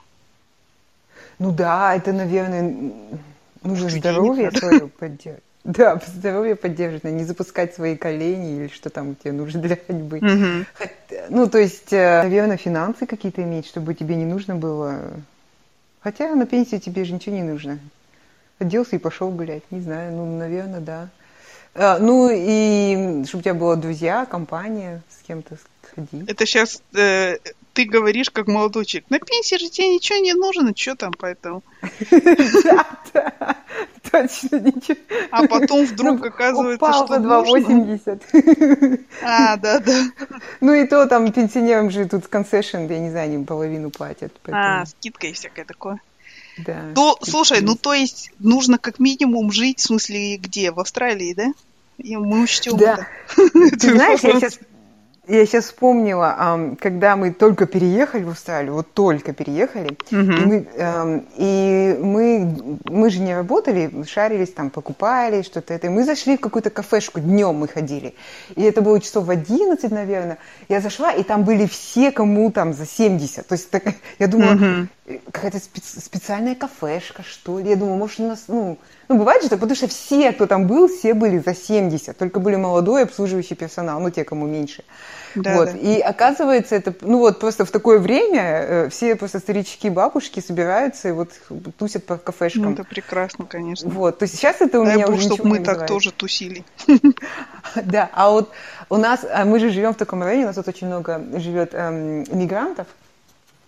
Ну да, это, наверное, нужно здоровье свое поддерживать. *laughs* Да, здоровье поддерживать, не запускать свои колени или что там тебе нужно для ходьбы. Угу. Ну, то есть, э, наверное, финансы какие-то иметь, чтобы тебе не нужно было... Хотя на пенсии тебе же ничего не нужно. Оделся и пошел гулять, не знаю, ну, наверное, да. А, ну, и чтобы у тебя было друзья, компания, с кем-то ходить. Это сейчас э, ты говоришь как молодой человек. На пенсии же тебе ничего не нужно, что там поэтому. *laughs* Да, точно ничего. А потом вдруг ну, оказывается, что Упал 2,80. А, да, да. *laughs* Ну и то там пенсионерам же тут концессион, я не знаю, они половину платят. А, скидка и всякое такое. Да. То, слушай, ну то есть нужно как минимум жить, в смысле, где? В Австралии, да? И мы учтем да. *laughs* это. Ты знаешь, я сейчас я сейчас вспомнила, когда мы только переехали в Австралию, вот только переехали, uh-huh. и, мы, и мы, мы же не работали, шарились там, покупали что-то это. И мы зашли в какую-то кафешку, днем мы ходили. И это было часов в 11, наверное. Я зашла, и там были все, кому там за 70. То есть так, я думала, uh-huh какая-то специ- специальная кафешка, что ли. Я думаю, может, у нас, ну, ну, бывает же потому что все, кто там был, все были за 70, только были молодой обслуживающий персонал, ну, те, кому меньше. Да, вот. Да. И оказывается, это, ну, вот просто в такое время э, все просто старички, бабушки собираются и вот тусят по кафешкам. Ну, это прекрасно, конечно. Вот, то есть сейчас это у Дай меня Бог, уже чтобы мы так тоже тусили. *laughs* Да, а вот у нас, а мы же живем в таком районе, у нас тут очень много живет эм, мигрантов.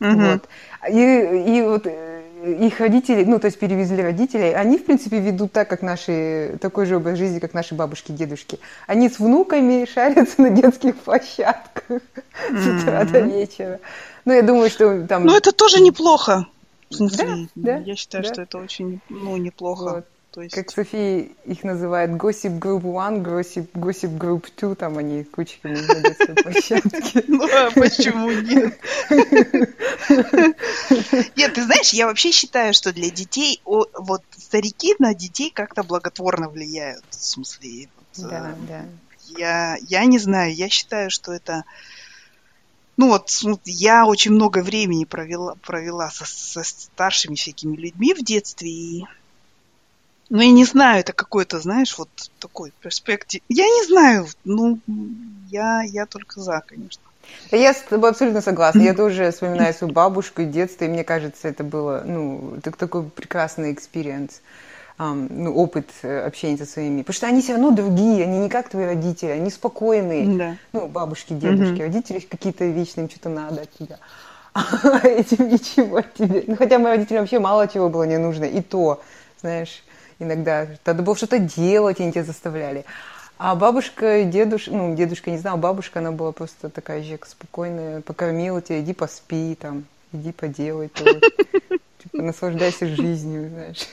Вот. И, и вот э, их родители, ну, то есть перевезли родителей, они, в принципе, ведут так, как наши, такой же образ жизни, как наши бабушки, дедушки. Они с внуками шарятся на детских площадках mm-hmm. *laughs* с утра до вечера. Ну, я думаю, что там... Ну, это тоже неплохо. Да, да, я считаю, да. что это очень, ну, неплохо. Вот. То есть... Как София их называет, Gossip Group One, Gossip, Gossip Group Two, там они кучками на детской площадке. Ну, а почему нет? *laughs* Нет, ты знаешь, я вообще считаю, что для детей, вот старики на детей как-то благотворно влияют. В смысле, да, да. Я, я не знаю, я считаю, что это... Ну вот, я очень много времени провела, провела со, со старшими всякими людьми в детстве, и ну, я не знаю, это какой-то, знаешь, вот такой перспектив. Я не знаю, ну, я, я только за, конечно. Я с тобой абсолютно согласна. Я *laughs* тоже вспоминаю свою бабушку и детство, и мне кажется, это было, ну, так, такой прекрасный experience. ну, опыт э, общения со своими. Потому что они все равно другие, они не как твои родители, они спокойные. Да. Ну, бабушки, дедушки, угу. родители какие-то вечные, им что-то надо от тебя. *laughs* А этим ничего от тебя. Ну, хотя моим родителям вообще мало чего было не нужно. И то, знаешь, иногда надо было что-то делать, они тебя заставляли. А бабушка и дедушка, ну, дедушка не знал, бабушка, она была просто такая же спокойная, покормила тебя, иди поспи, там, иди поделай то. *laughs* Типа, наслаждайся жизнью, знаешь.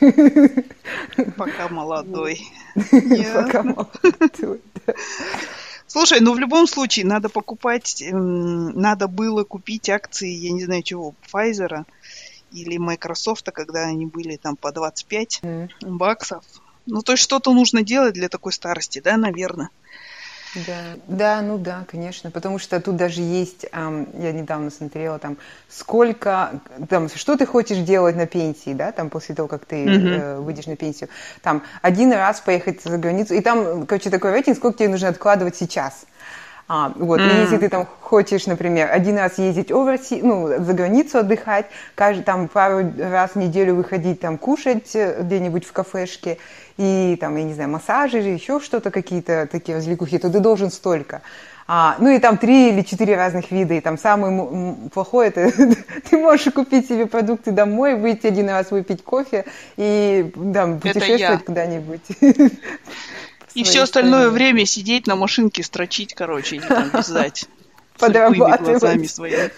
Пока молодой. *laughs* Пока молодой, Слушай, ну в любом случае надо покупать, надо было купить акции, я не знаю чего, Pfizer или Microsoft, когда они были там по 25 mm. баксов. Ну, то есть что-то нужно делать для такой старости, да, наверное. Да, да, ну да, конечно, потому что тут даже есть, эм, я недавно смотрела там, сколько, там, что ты хочешь делать на пенсии, да, там после того, как ты mm-hmm. э, выйдешь на пенсию, там один раз поехать за границу, и там, короче, такой рейтинг, сколько тебе нужно откладывать сейчас. А, вот, mm. и если ты там хочешь, например, один раз ездить overseas, ну, за границу отдыхать, каждый, там пару раз в неделю выходить там кушать э, где-нибудь в кафешке, и там, я не знаю, массажи или еще что-то, какие-то такие развлекухи, то ты должен столько. А, ну и там три или четыре разных вида, и там самый плохой это *laughs* ты можешь купить себе продукты домой, выйти один раз выпить кофе и там путешествовать куда-нибудь. *laughs* И все остальное стране. время сидеть на машинке, строчить, короче, или там вязать. *laughs* Подрабатывать. глазами своими.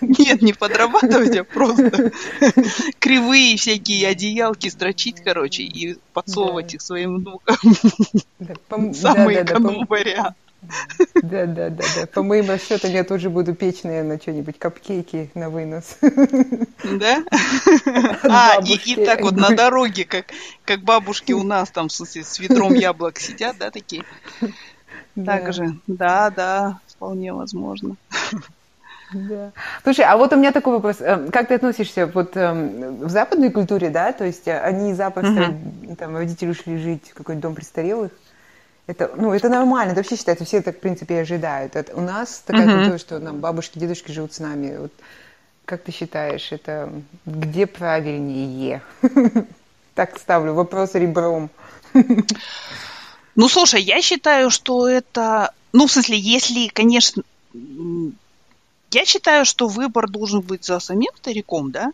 Нет, не подрабатывать, а просто *laughs* кривые всякие одеялки строчить, короче, и подсовывать их своим внукам. Самый эконом вариант. Да, да, да, да. По моим расчетам я тоже буду печь, наверное, что-нибудь, капкейки на вынос. Да? А, и, и так вот на дороге, как, как бабушки у нас там, в смысле, с ведром яблок сидят, да, такие? Да. Так же. Да, да, вполне возможно. Да. Слушай, а вот у меня такой вопрос. Эм, как ты относишься вот эм, в западной культуре, да? То есть э, они запросто, угу. там, родители ушли жить в какой-то дом престарелых, это, ну, это нормально, это вообще считается, все это, в принципе, и ожидают. Это, у нас такая uh-huh. культура, что нам бабушки, дедушки живут с нами. Вот, как ты считаешь, это где правильнее? *laughs* Так ставлю вопрос ребром. Ну, слушай, я считаю, что это... Ну, в смысле, если, конечно... Я считаю, что выбор должен быть за самим стариком, да?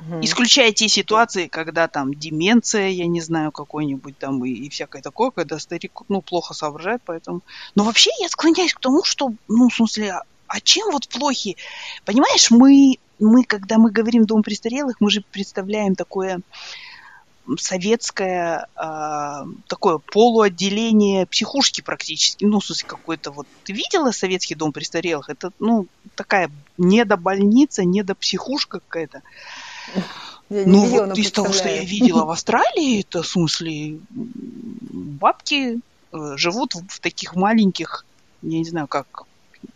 Угу. Исключая те ситуации, когда там деменция, я не знаю, какой-нибудь там и, и всякое такое, когда старик, ну, плохо соображает, поэтому... Но вообще я склоняюсь к тому, что, ну, в смысле, а, а чем вот плохи? Понимаешь, мы, мы, когда мы говорим «дом престарелых», мы же представляем такое советское э, такое полуотделение психушки практически. Ну, в смысле, какой-то вот... Ты видела советский дом престарелых? Это, ну, такая недобольница, недопсихушка какая-то. Я не ну, видела, вот из того, что я видела в *laughs* Австралии, это, в смысле, бабки э, живут в, в таких маленьких, я не знаю, как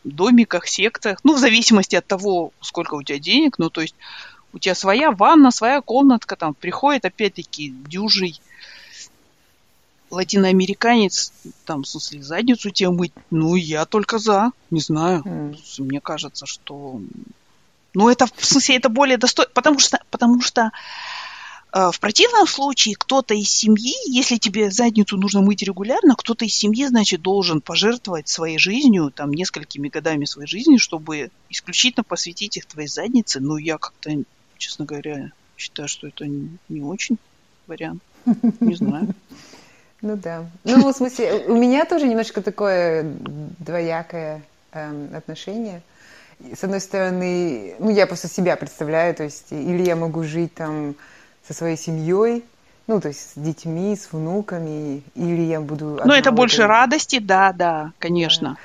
домиках, секциях, ну, в зависимости от того, сколько у тебя денег, ну, то есть у тебя своя ванна, своя комнатка, там приходит опять-таки дюжий латиноамериканец, там, в смысле, задницу тебе мыть, ну, я только за, не знаю. Mm. Мне кажется, что ну, это, в смысле, это более достойно, потому что, потому что э, в противном случае кто-то из семьи, если тебе задницу нужно мыть регулярно, кто-то из семьи, значит, должен пожертвовать своей жизнью, там, несколькими годами своей жизни, чтобы исключительно посвятить их твоей заднице. Ну, я как-то, честно говоря, считаю, что это не, не очень вариант. Не знаю. *laughs* Ну да. Ну, в смысле, у меня тоже немножко такое двоякое эм, отношение с одной стороны, ну, я просто себя представляю, то есть, или я могу жить там со своей семьей, ну, то есть с детьми, с внуками, или я буду... Ну, это больше радости, да, да, конечно.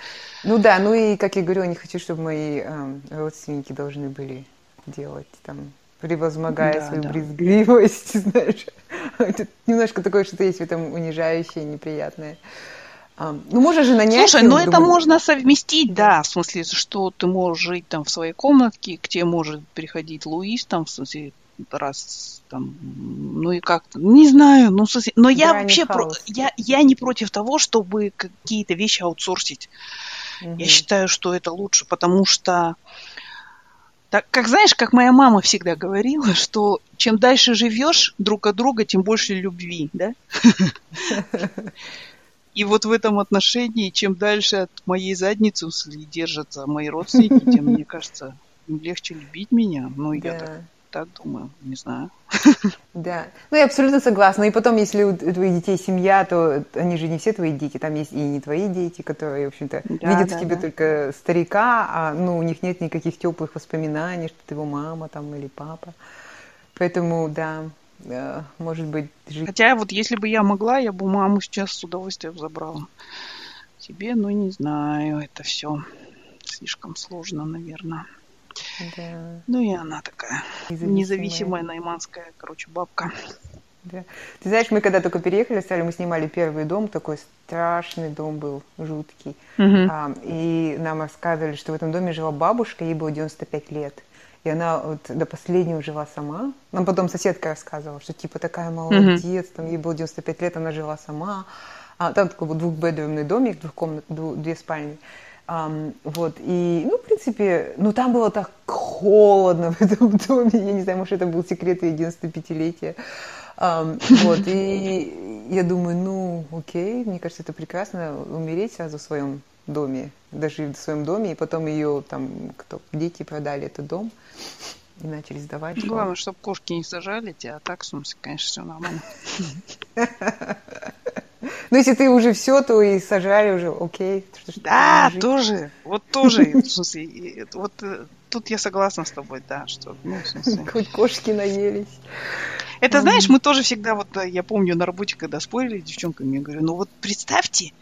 Да. Ну да, ну и, как я говорю, я не хочу, чтобы мои э, родственники должны были делать там, превозмогая да, свою да. брезгливость, *laughs* знаешь. *laughs* Это немножко такое что-то есть в этом унижающее, неприятное. Ну, можешь же нанять... Слушай, ну это можно совместить, да, в смысле, что ты можешь жить там в своей комнатке, к тебе может приходить Луис, там, в смысле, раз там, ну и как-то, не знаю, ну, в смысле, но я да, вообще, про, я, я не против того, чтобы какие-то вещи аутсорсить. Угу. Я считаю, что это лучше, потому что Так, как знаешь, как моя мама всегда говорила, что чем дальше живешь друг от друга, тем больше любви, да? *laughs* *laughs* И вот в этом отношении, чем дальше от моей задницы держатся мои родственники, тем, мне *laughs* кажется, им легче любить меня. Ну, я так так думаю, не знаю. *laughs* Да, ну я абсолютно согласна. И потом, если у твоих детей семья, то они же не все твои дети, там есть и не твои дети, которые, в общем-то, да, видят да, в тебе да. только старика, а ну, у них нет никаких теплых воспоминаний, что ты его мама там или папа. Поэтому, да, может быть... Жить... Хотя вот если бы я могла, я бы маму сейчас с удовольствием забрала. Тебе, ну не знаю, это все слишком сложно, наверное. Да. Ну и она такая независимая, независимая найманская, короче, бабка. Да. Ты знаешь, мы когда только переехали, стали, мы снимали первый дом, такой страшный дом был, жуткий. Угу. А, и нам рассказывали, что в этом доме жила бабушка, ей было 95 лет. И она вот до последнего жила сама. Нам потом соседка рассказывала, что типа такая молодец, угу. там ей было 95 лет, она жила сама. А, там такой вот двухбедрумный домик, двухкомнат, двух, две спальни. Um, вот, и, ну, в принципе, ну, там было так холодно *laughs* в этом доме, я не знаю, может, это был секрет ее 95-летия. Um, вот, и *laughs* я думаю, ну, окей, мне кажется, это прекрасно, умереть сразу в своем доме, даже в своем доме, и потом ее там, кто, дети продали этот дом и начали сдавать. Главное, чтобы кошки не сажали тебя, а так, в смысле, конечно, все нормально. *laughs* Ну, если ты уже все, то и сажали уже, окей. Да, тоже. Вот тоже. В смысле, вот э, тут я согласна с тобой, да, что, ну. *laughs* Хоть кошки наелись. Это, знаешь, мы тоже всегда, вот э, я помню на работе, когда спорили с девчонками, я говорю, ну вот представьте,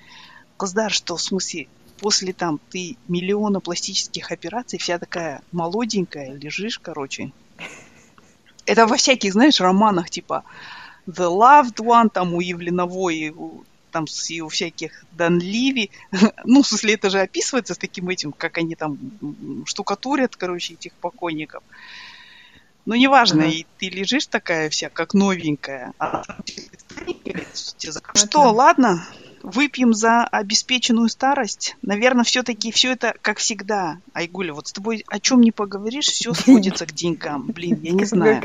Коздар, что в смысле после там ты миллиона пластических операций, вся такая молоденькая, лежишь, короче. Это во всяких, знаешь, романах, типа, The Loved One, там у Евленовой, там с у всяких Данливи. *laughs* ну, в смысле, это же описывается с таким этим, как они там штукатурят, короче, этих покойников. Ну, неважно, uh-huh. и ты лежишь такая вся, как новенькая, а что, ладно, выпьем за обеспеченную старость. Наверное, все-таки все это, как всегда, Айгуля, вот с тобой о чем не поговоришь, все сходится к деньгам. Блин, я не знаю.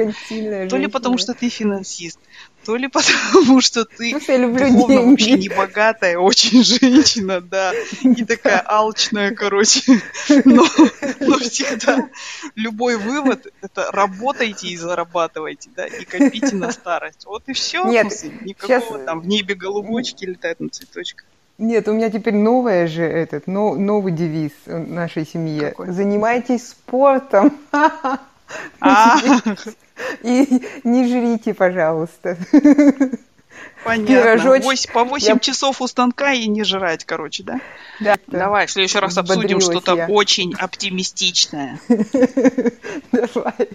То ли потому, что ты финансист, то ли *laughs* потому, что ты я люблю духовно вообще не богатая, очень *laughs* женщина, да, и такая алчная, короче. *laughs* Но, но всегда любой вывод – это работайте и зарабатывайте, да, и копите на старость. Вот и все. Нет, никакого сейчас... там в небе голубочки летают на цветочках. Нет, у меня теперь новая же этот, но, новый девиз нашей семьи. Какой? Занимайтесь спортом. А. И не жрите, пожалуйста. Понятно. по 8 я... часов у станка и не жрать, короче, да? Да. Давай, в следующий раз обсудим что-то очень оптимистичное. *laughs* Давай.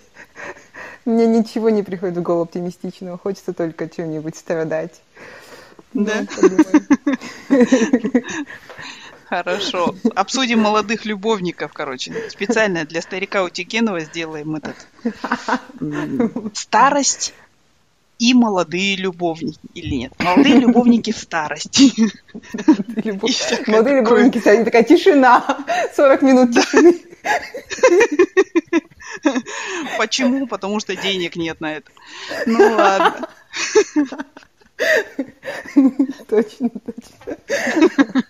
Мне ничего не приходит в голову оптимистичного. Хочется только чем-нибудь страдать. Да. Ну, *laughs* Хорошо. Обсудим молодых любовников, короче. Специально для старика Утигенова сделаем этот старость и молодые любовники. Или нет? Молодые любовники в старости. Молодые любовники, они такая тишина. 40 минут тишины. Почему? Потому что денег нет на это. Ну ладно. *laughs* Точно, точно.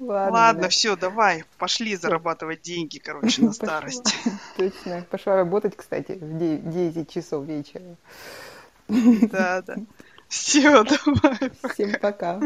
Ладно, Ладно да. все, давай, пошли зарабатывать деньги, короче, на *laughs* старость. *laughs* Точно. Пошла работать, кстати, в 9 часов вечера. Да, да. Все, давай. Всем пока.